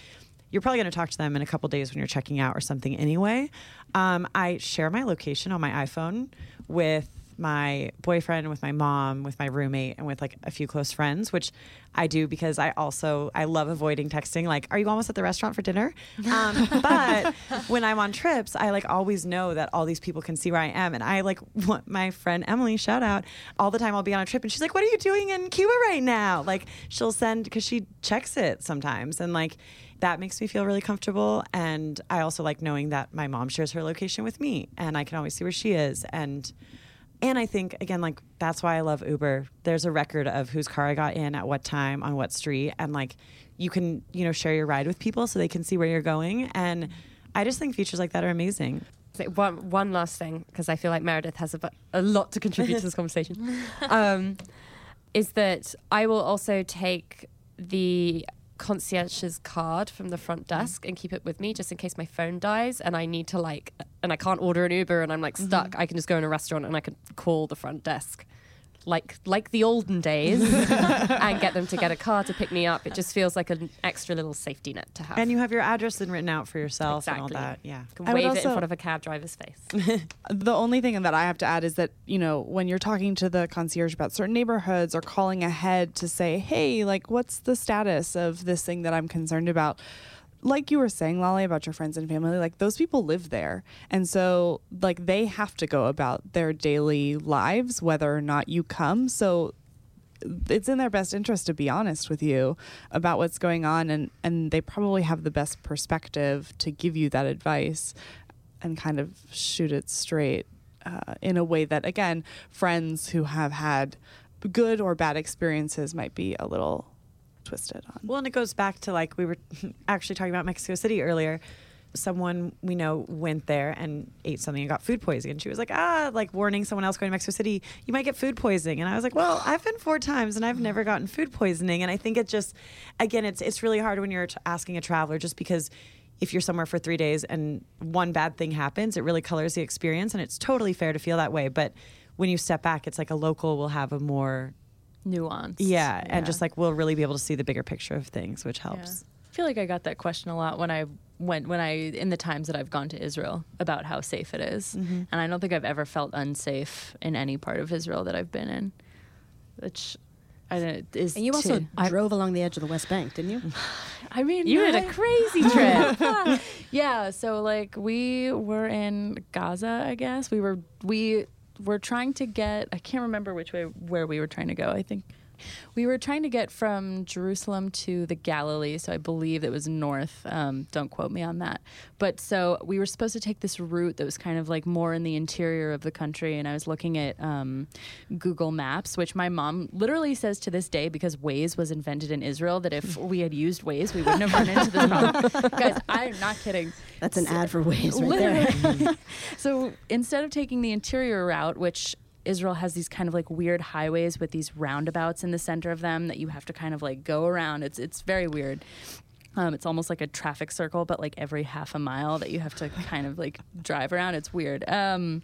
you're probably going to talk to them in a couple days when you're checking out or something anyway. Um, I share my location on my iPhone with my boyfriend, with my mom, with my roommate, and with like a few close friends, which I do because I also I love avoiding texting. Like, are you almost at the restaurant for dinner? Um, (laughs) but when I'm on trips, I like always know that all these people can see where I am, and I like want my friend Emily shout out all the time. I'll be on a trip, and she's like, "What are you doing in Cuba right now?" Like, she'll send because she checks it sometimes, and like that makes me feel really comfortable. And I also like knowing that my mom shares her location with me, and I can always see where she is, and and I think again, like that's why I love Uber. There's a record of whose car I got in at what time on what street, and like you can you know share your ride with people so they can see where you're going. And I just think features like that are amazing. One one last thing because I feel like Meredith has a, a lot to contribute to this (laughs) conversation. Um, is that I will also take the concierge's card from the front desk and keep it with me just in case my phone dies and I need to like and I can't order an Uber and I'm like mm-hmm. stuck. I can just go in a restaurant and I can call the front desk. Like like the olden days, (laughs) and get them to get a car to pick me up. It just feels like an extra little safety net to have. And you have your address then written out for yourself and all that. Yeah. can I would wave it in front of a cab driver's face. (laughs) The only thing that I have to add is that, you know, when you're talking to the concierge about certain neighborhoods or calling ahead to say, hey, like, what's the status of this thing that I'm concerned about? Like you were saying, Lolly, about your friends and family, like those people live there. And so, like, they have to go about their daily lives, whether or not you come. So, it's in their best interest to be honest with you about what's going on and and they probably have the best perspective to give you that advice and kind of shoot it straight uh, in a way that again friends who have had good or bad experiences might be a little twisted on Well, and it goes back to like we were (laughs) actually talking about Mexico City earlier. Someone we know went there and ate something and got food poisoning. She was like, ah, like warning someone else going to Mexico City, you might get food poisoning. And I was like, well, I've been four times and I've never gotten food poisoning. And I think it just, again, it's it's really hard when you're t- asking a traveler just because if you're somewhere for three days and one bad thing happens, it really colors the experience. And it's totally fair to feel that way. But when you step back, it's like a local will have a more Nuance. yeah, and just like we'll really be able to see the bigger picture of things, which helps. I feel like I got that question a lot when I went when I in the times that I've gone to Israel about how safe it is. Mm-hmm. and I don't think I've ever felt unsafe in any part of Israel that I've been in, which I don't is. And you also to- I, drove along the edge of the West Bank, didn't you? (sighs) I mean, You had a crazy (laughs) trip. yeah so like we were in gaza i guess we were we were trying to get i can't remember which way where we were trying to go. I think we were trying to get from jerusalem to the galilee so i believe it was north um, don't quote me on that. But so we were supposed to take this route that was kind of like more in the interior of the country and i was looking at um, google maps which my mom literally says to this day because waze was invented in israel that if (laughs) we had used waze we wouldn't have run into this problem. (laughs) Guys i'm not kidding. That's an ad for Waze right there. (laughs) So instead of taking the interior route, which Israel has these kind of like weird highways with these roundabouts in the center of them that you have to kind of like go around. It's it's very weird. Um, it's almost like a traffic circle, but like every half a mile that you have to (laughs) kind of like drive around. It's weird. Um,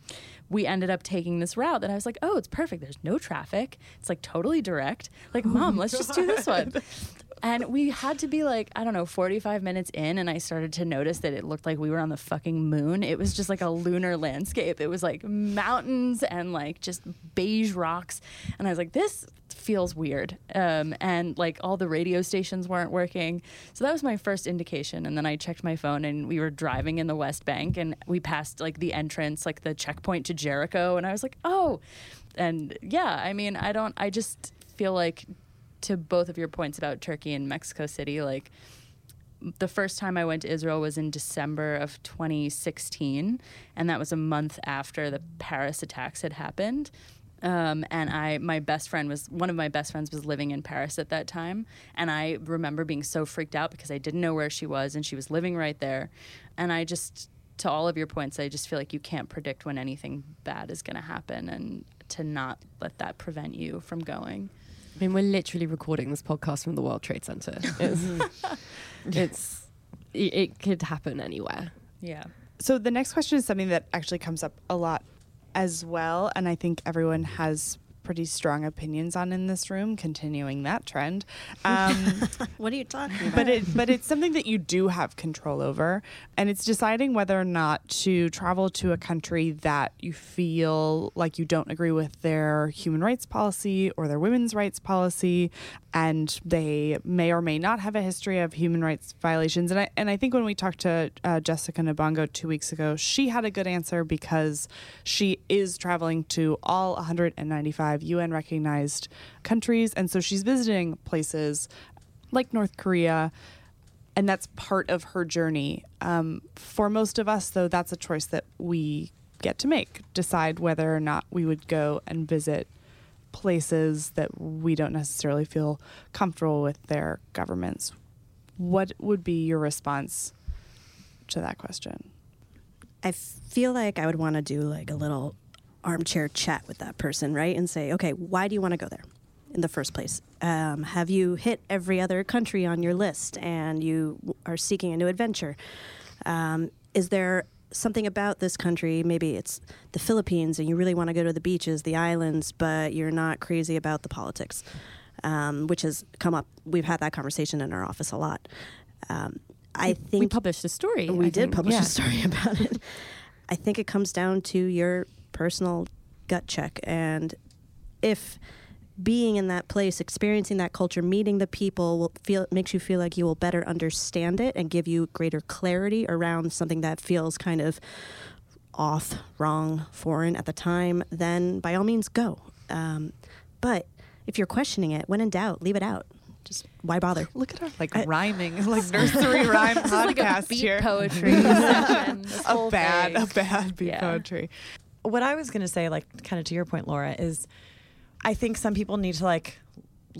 we ended up taking this route that I was like, oh, it's perfect. There's no traffic. It's like totally direct. Like, mom, let's just do this one. (laughs) And we had to be like, I don't know, 45 minutes in, and I started to notice that it looked like we were on the fucking moon. It was just like a lunar landscape. It was like mountains and like just beige rocks. And I was like, this feels weird. Um, and like all the radio stations weren't working. So that was my first indication. And then I checked my phone and we were driving in the West Bank and we passed like the entrance, like the checkpoint to Jericho. And I was like, oh. And yeah, I mean, I don't, I just feel like to both of your points about Turkey and Mexico City, like the first time I went to Israel was in December of 2016, and that was a month after the Paris attacks had happened. Um, and I, my best friend was one of my best friends was living in Paris at that time, and I remember being so freaked out because I didn't know where she was, and she was living right there, and I just, to all of your points, I just feel like you can't predict when anything bad is going to happen, and to not let that prevent you from going. I mean, we're literally recording this podcast from the World Trade Center. (laughs) It's, it's it, it could happen anywhere. Yeah. So the next question is something that actually comes up a lot as well, and I think everyone has pretty strong opinions on in this room. Continuing that trend, (laughs) um, What are you talking about? but it but it's something that you do have control over, and it's deciding whether or not to travel to a country that you feel like you don't agree with their human rights policy or their women's rights policy, and they may or may not have a history of human rights violations. And I and I think when we talked to uh, Jessica Nabongo two weeks ago, she had a good answer because she is traveling to all 195 UN recognized countries, and so she's visiting places like North Korea, and that's part of her journey. Um, for most of us, though, that's a choice that we get to make decide whether or not we would go and visit places that we don't necessarily feel comfortable with their governments. What would be your response to that question? I feel like I would want to do like a little armchair chat with that person, right? And say, okay, why do you want to go there in the first place? Um, have you hit every other country on your list and you are seeking a new adventure? Um, is there something about this country? Maybe it's the Philippines and you really want to go to the beaches, the islands, but you're not crazy about the politics, um, which has come up. We've had that conversation in our office a lot. Um, I think we published a story. we I did think. publish Yeah. a story (laughs) about it. I think it comes down to your personal gut check and if being in that place, experiencing that culture, meeting the people will feel makes you feel like you will better understand it and give you greater clarity around something that feels kind of off, wrong, foreign at the time, then by all means go. Um, but if you're questioning it, when in doubt, leave it out. Just why bother? Look at our like rhyming, (laughs) like nursery rhyme is like a podcast beat here. poetry. (laughs) This a bad, thing. a bad beat Yeah. poetry. What I was going to say, like, kind of to your point, Laura, is I think some people need to, like,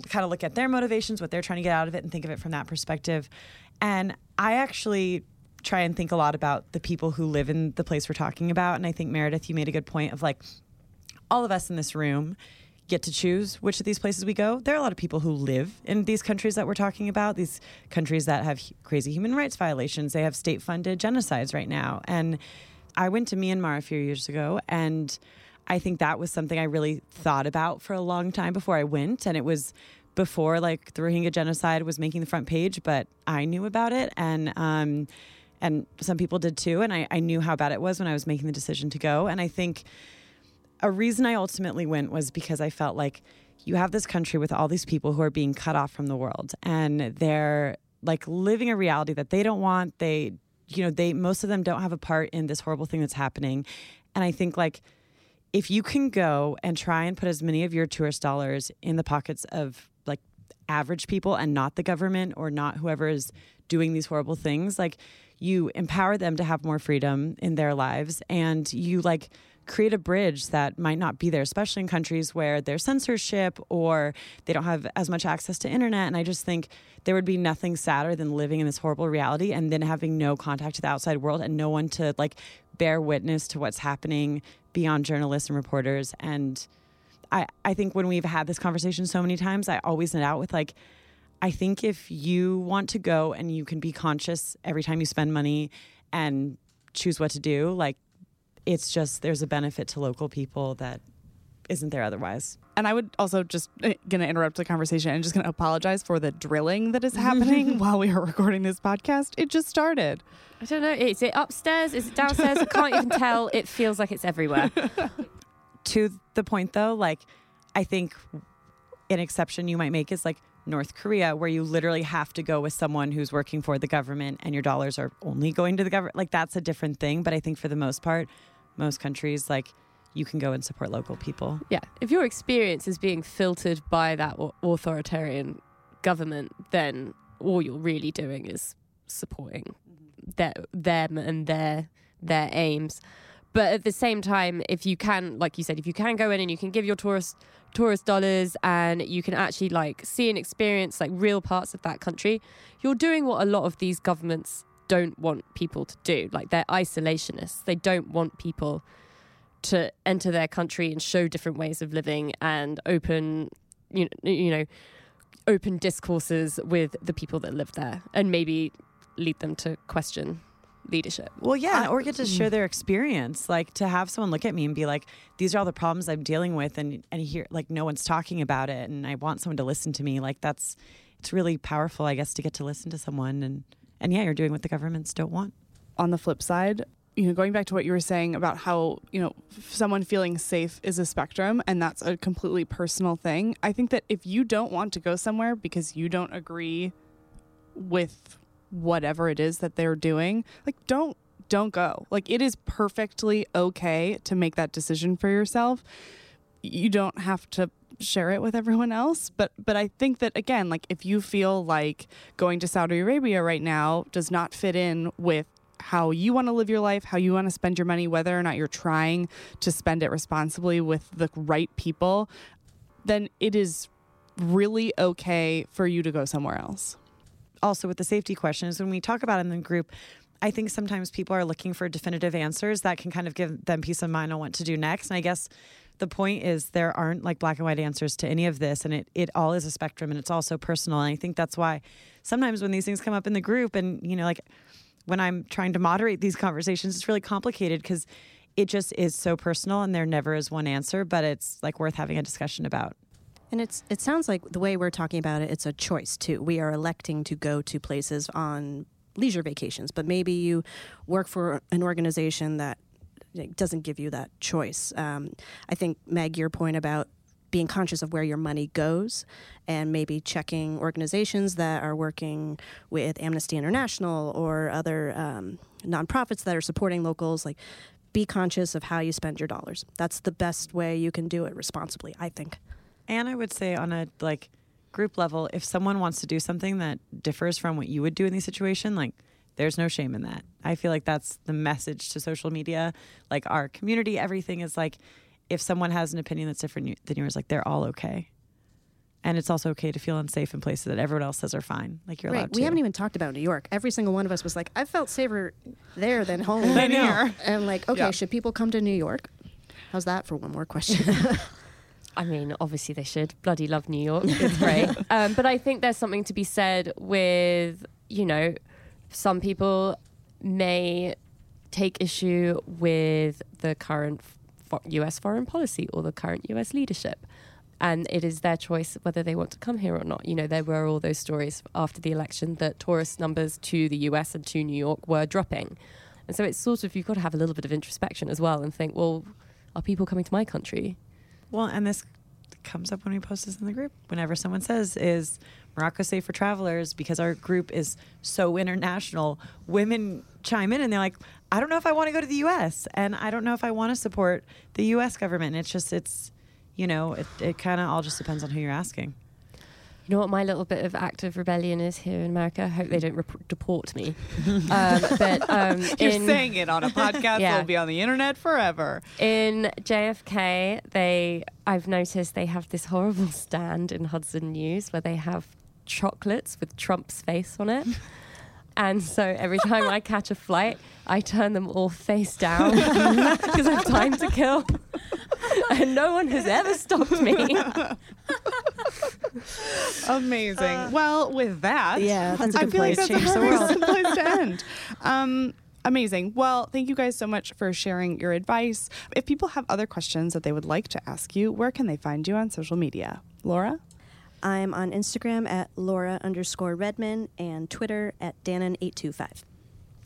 kind of look at their motivations, what they're trying to get out of it, and think of it from that perspective. And I actually try and think a lot about the people who live in the place we're talking about. And I think, Meredith, you made a good point of, like, all of us in this room get to choose which of these places we go. There are a lot of people who live in these countries that we're talking about, these countries that have crazy human rights violations. They have state funded genocides right now. And I went to Myanmar a few years ago and I think that was something I really thought about for a long time before I went. And it was before like the Rohingya genocide was making the front page, but I knew about it and um and some people did too. And I, I knew how bad it was when I was making the decision to go. And I think a reason I ultimately went was because I felt like you have this country with all these people who are being cut off from the world and they're like living a reality that they don't want. They, you know, they, most of them don't have a part in this horrible thing that's happening. And I think like, if you can go and try and put as many of your tourist dollars in the pockets of like average people and not the government or not whoever is doing these horrible things, like you empower them to have more freedom in their lives and you like create a bridge that might not be there, especially in countries where there's censorship or they don't have as much access to internet. And I just think there would be nothing sadder than living in this horrible reality and then having no contact to the outside world and no one to like bear witness to what's happening beyond journalists and reporters. And I, I think when we've had this conversation so many times, I always end out with like, I think if you want to go and you can be conscious every time you spend money and choose what to do, like it's just there's a benefit to local people that isn't there otherwise. And I would also just uh, gonna interrupt the conversation and just gonna apologize for the drilling that is happening (laughs) while we are recording this podcast. It just started. I don't know. Is it upstairs? Is it downstairs? I can't even tell. (laughs) It feels like it's everywhere. (laughs) to the point though, like I think an exception you might make is like North Korea, where you literally have to go with someone who's working for the government and your dollars are only going to the government. Like that's a different thing. But I think for the most part, most countries, like you can go and support local people. Yeah. If your experience is being filtered by that authoritarian government, then all you're really doing is supporting mm-hmm. their, them and their their aims. But at the same time, if you can, like you said, if you can go in and you can give your tourist tourist dollars and you can actually like see and experience like real parts of that country, you're doing what a lot of these governments don't want people to do. Like they're isolationists. They don't want people to enter their country and show different ways of living and open, you know, you know, open discourses with the people that live there and maybe lead them to question leadership. Well, yeah, or get to share mm. their experience. Like to have someone look at me and be like, "These are all the problems I'm dealing with," and and here, like, no one's talking about it, and I want someone to listen to me. Like that's, it's really powerful, I guess, to get to listen to someone, and and yeah, you're doing what the governments don't want. On the flip side, you know, going back to what you were saying about how, you know, someone feeling safe is a spectrum and that's a completely personal thing. I think that if you don't want to go somewhere because you don't agree with whatever it is that they're doing, like don't don't go. Like it is perfectly okay to make that decision for yourself. You don't have to share it with everyone else, but but I think that again, like if you feel like going to Saudi Arabia right now does not fit in with how you want to live your life, how you want to spend your money, whether or not you're trying to spend it responsibly with the right people, then it is really okay for you to go somewhere else also with the safety questions, when we talk about in the group, I think sometimes people are looking for definitive answers that can kind of give them peace of mind on what to do next. And I guess the point is there aren't like black and white answers to any of this and it, it all is a spectrum and it's also personal. And I think that's why sometimes when these things come up in the group and, you know, like when I'm trying to moderate these conversations, it's really complicated because it just is so personal and there never is one answer, but it's like worth having a discussion about. And it's it sounds like the way we're talking about it, it's a choice too. We are electing to go to places on leisure vacations, but maybe you work for an organization that doesn't give you that choice. Um, I think Meg, your point about being conscious of where your money goes and maybe checking organizations that are working with Amnesty International or other um, nonprofits that are supporting locals, like be conscious of how you spend your dollars. That's the best way you can do it responsibly, I think. And I would say on a like group level, if someone wants to do something that differs from what you would do in the situation, like there's no shame in that. I feel like that's the message to social media. Like our community, everything is like if someone has an opinion that's different than yours, like they're all okay. And it's also okay to feel unsafe in places that everyone else says are fine. Like you're right. allowed to. We haven't even talked about New York. Every single one of us was like, I felt safer there than home (laughs) than here. And like, okay, yeah. should people come to New York? How's that for one more question? (laughs) I mean, obviously they should. Bloody love New York. It's (laughs) great. um, but I think there's something to be said with, you know, some people may take issue with the current US foreign policy or the current US leadership. And it is their choice whether they want to come here or not. You know, there were all those stories after the election that tourist numbers to the US and to New York were dropping. And so it's sort of, you've got to have a little bit of introspection as well and think, well, are people coming to my country? Well, and this comes up when we post this in the group. Whenever someone says, "Is Morocco safe for travelers?" Because our group is so international, women chime in and they're like, "I don't know if I want to go to the U.S. and I don't know if I want to support the U.S. government." And it's just, it's, you know, it, it kind of all just depends on who you're asking. You know what my little bit of active rebellion is here in America? I hope they don't rep- deport me. (laughs) um, but um, (laughs) you're in, saying it on a podcast yeah. that'll be on the internet forever. In JFK, they I've noticed they have this horrible stand in Hudson News where they have chocolates with Trump's face on it. (laughs) And so every time I catch a flight, I turn them all face down (laughs) because I have time to kill. and no one has ever stopped me. Amazing. well, with that, Yeah, that's a I good feel like that's Change a the perfect world. place to end. Um, amazing. Well, thank you guys so much for sharing your advice. If people have other questions that they would like to ask you, where can they find you on social media? Laura? I'm on Instagram at Laura underscore Redman and Twitter at Dannen825.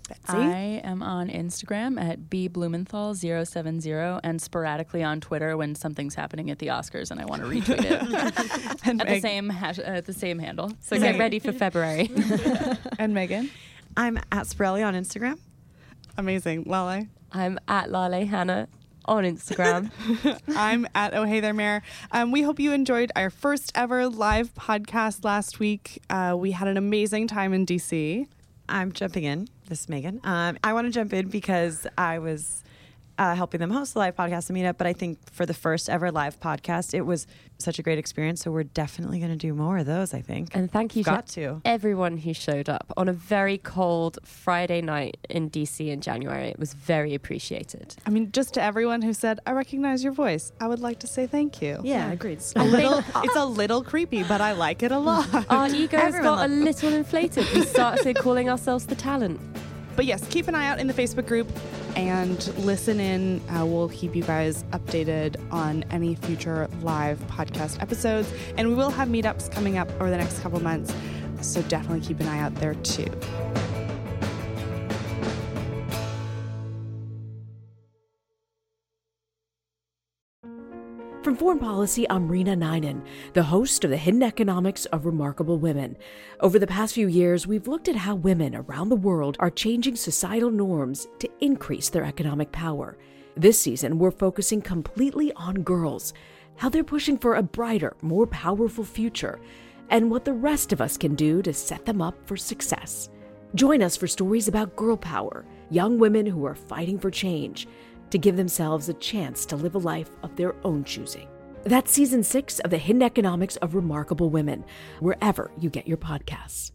Betsy? I am on Instagram at bblumenthal070 and sporadically on Twitter when something's happening at the Oscars and I want to retweet it (laughs) and, at the same hash- uh, at the same handle. So get ready for February. (laughs) and Megan? I'm at Spirelli on Instagram. Amazing. Lale? I'm at Lale Hannah on Instagram. (laughs) I'm at Oh Hey There Mayor. Um, we hope you enjoyed our first ever live podcast last week. Uh, we had an amazing time in DC. I'm jumping in. This is Megan. Um, I want to jump in because I was uh, helping them host the live podcast and meetup, but I think for the first ever live podcast, it was such a great experience. So we're definitely going to do more of those. I think. and thank you Got to to. everyone who showed up on a very cold Friday night in DC in January. It was very appreciated. I mean, just to everyone who said, I recognize your voice, I would like to say thank you. Yeah, agreed. A little, (laughs) it's a little creepy, but I like it a lot. Our egos Everyone got a little inflated. We started calling ourselves the talent. But yes, keep an eye out in the Facebook group and listen in. Uh, we'll keep you guys updated on any future live podcast episodes. And we will have meetups coming up over the next couple months. So definitely keep an eye out there too. From Foreign Policy, I'm Reena Ninan, the host of the Hidden Economics of Remarkable Women. Over the past few years, we've looked at how women around the world are changing societal norms to increase their economic power. This season, we're focusing completely on girls, how they're pushing for a brighter, more powerful future, and what the rest of us can do to set them up for success. Join us for stories about girl power, young women who are fighting for change to give themselves a chance to live a life of their own choosing. That's season six of The Hidden Economics of Remarkable Women, wherever you get your podcasts.